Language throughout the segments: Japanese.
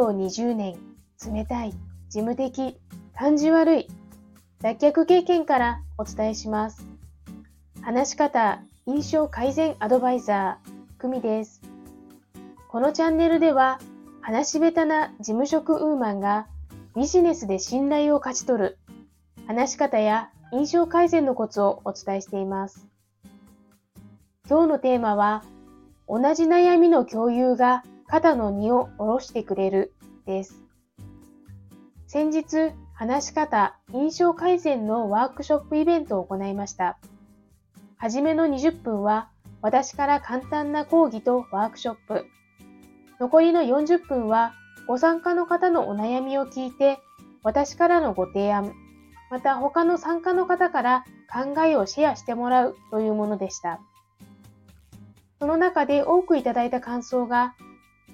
業20年、冷たい、事務的、感じ悪い、脱却経験からお伝えします。話し方、印象改善アドバイザー、久美です。このチャンネルでは、話し下手な事務職ウーマンがビジネスで信頼を勝ち取る、話し方や印象改善のコツをお伝えしています。今日のテーマは、同じ悩みの共有が肩の荷を下ろしてくれるです。先日、話し方、印象改善のワークショップイベントを行いました。はじめの20分は、私から簡単な講義とワークショップ。残りの40分は、ご参加の方のお悩みを聞いて、私からのご提案、また他の参加の方から考えをシェアしてもらうというものでした。その中で多くいただいた感想が、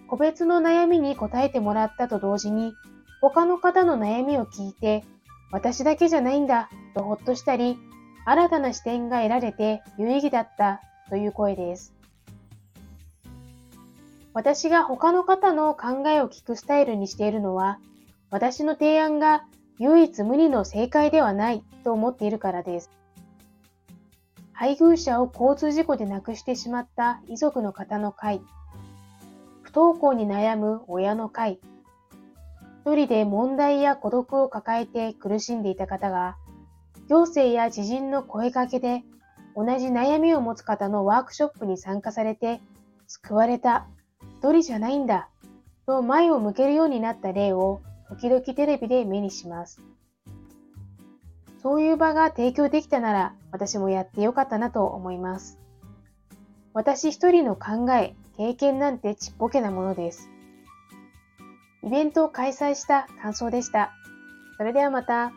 個別の悩みに答えてもらったと同時に、他の方の悩みを聞いて、私だけじゃないんだとほっとしたり、新たな視点が得られて有意義だったという声です。私が他の方の考えを聞くスタイルにしているのは、私の提案が唯一無二の正解ではないと思っているからです。配偶者を交通事故で亡くしてしまった遺族の方の会、不登校に悩む親の会、一人で問題や孤独を抱えて苦しんでいた方が、行政や知人の声かけで同じ悩みを持つ方のワークショップに参加されて救われた、一人じゃないんだ、と前を向けるようになった例を時々テレビで目にします。そういう場が提供できたなら私もやってよかったなと思います。私一人の考え、経験なんてちっぽけなものです。イベントを開催した感想でした。それではまた。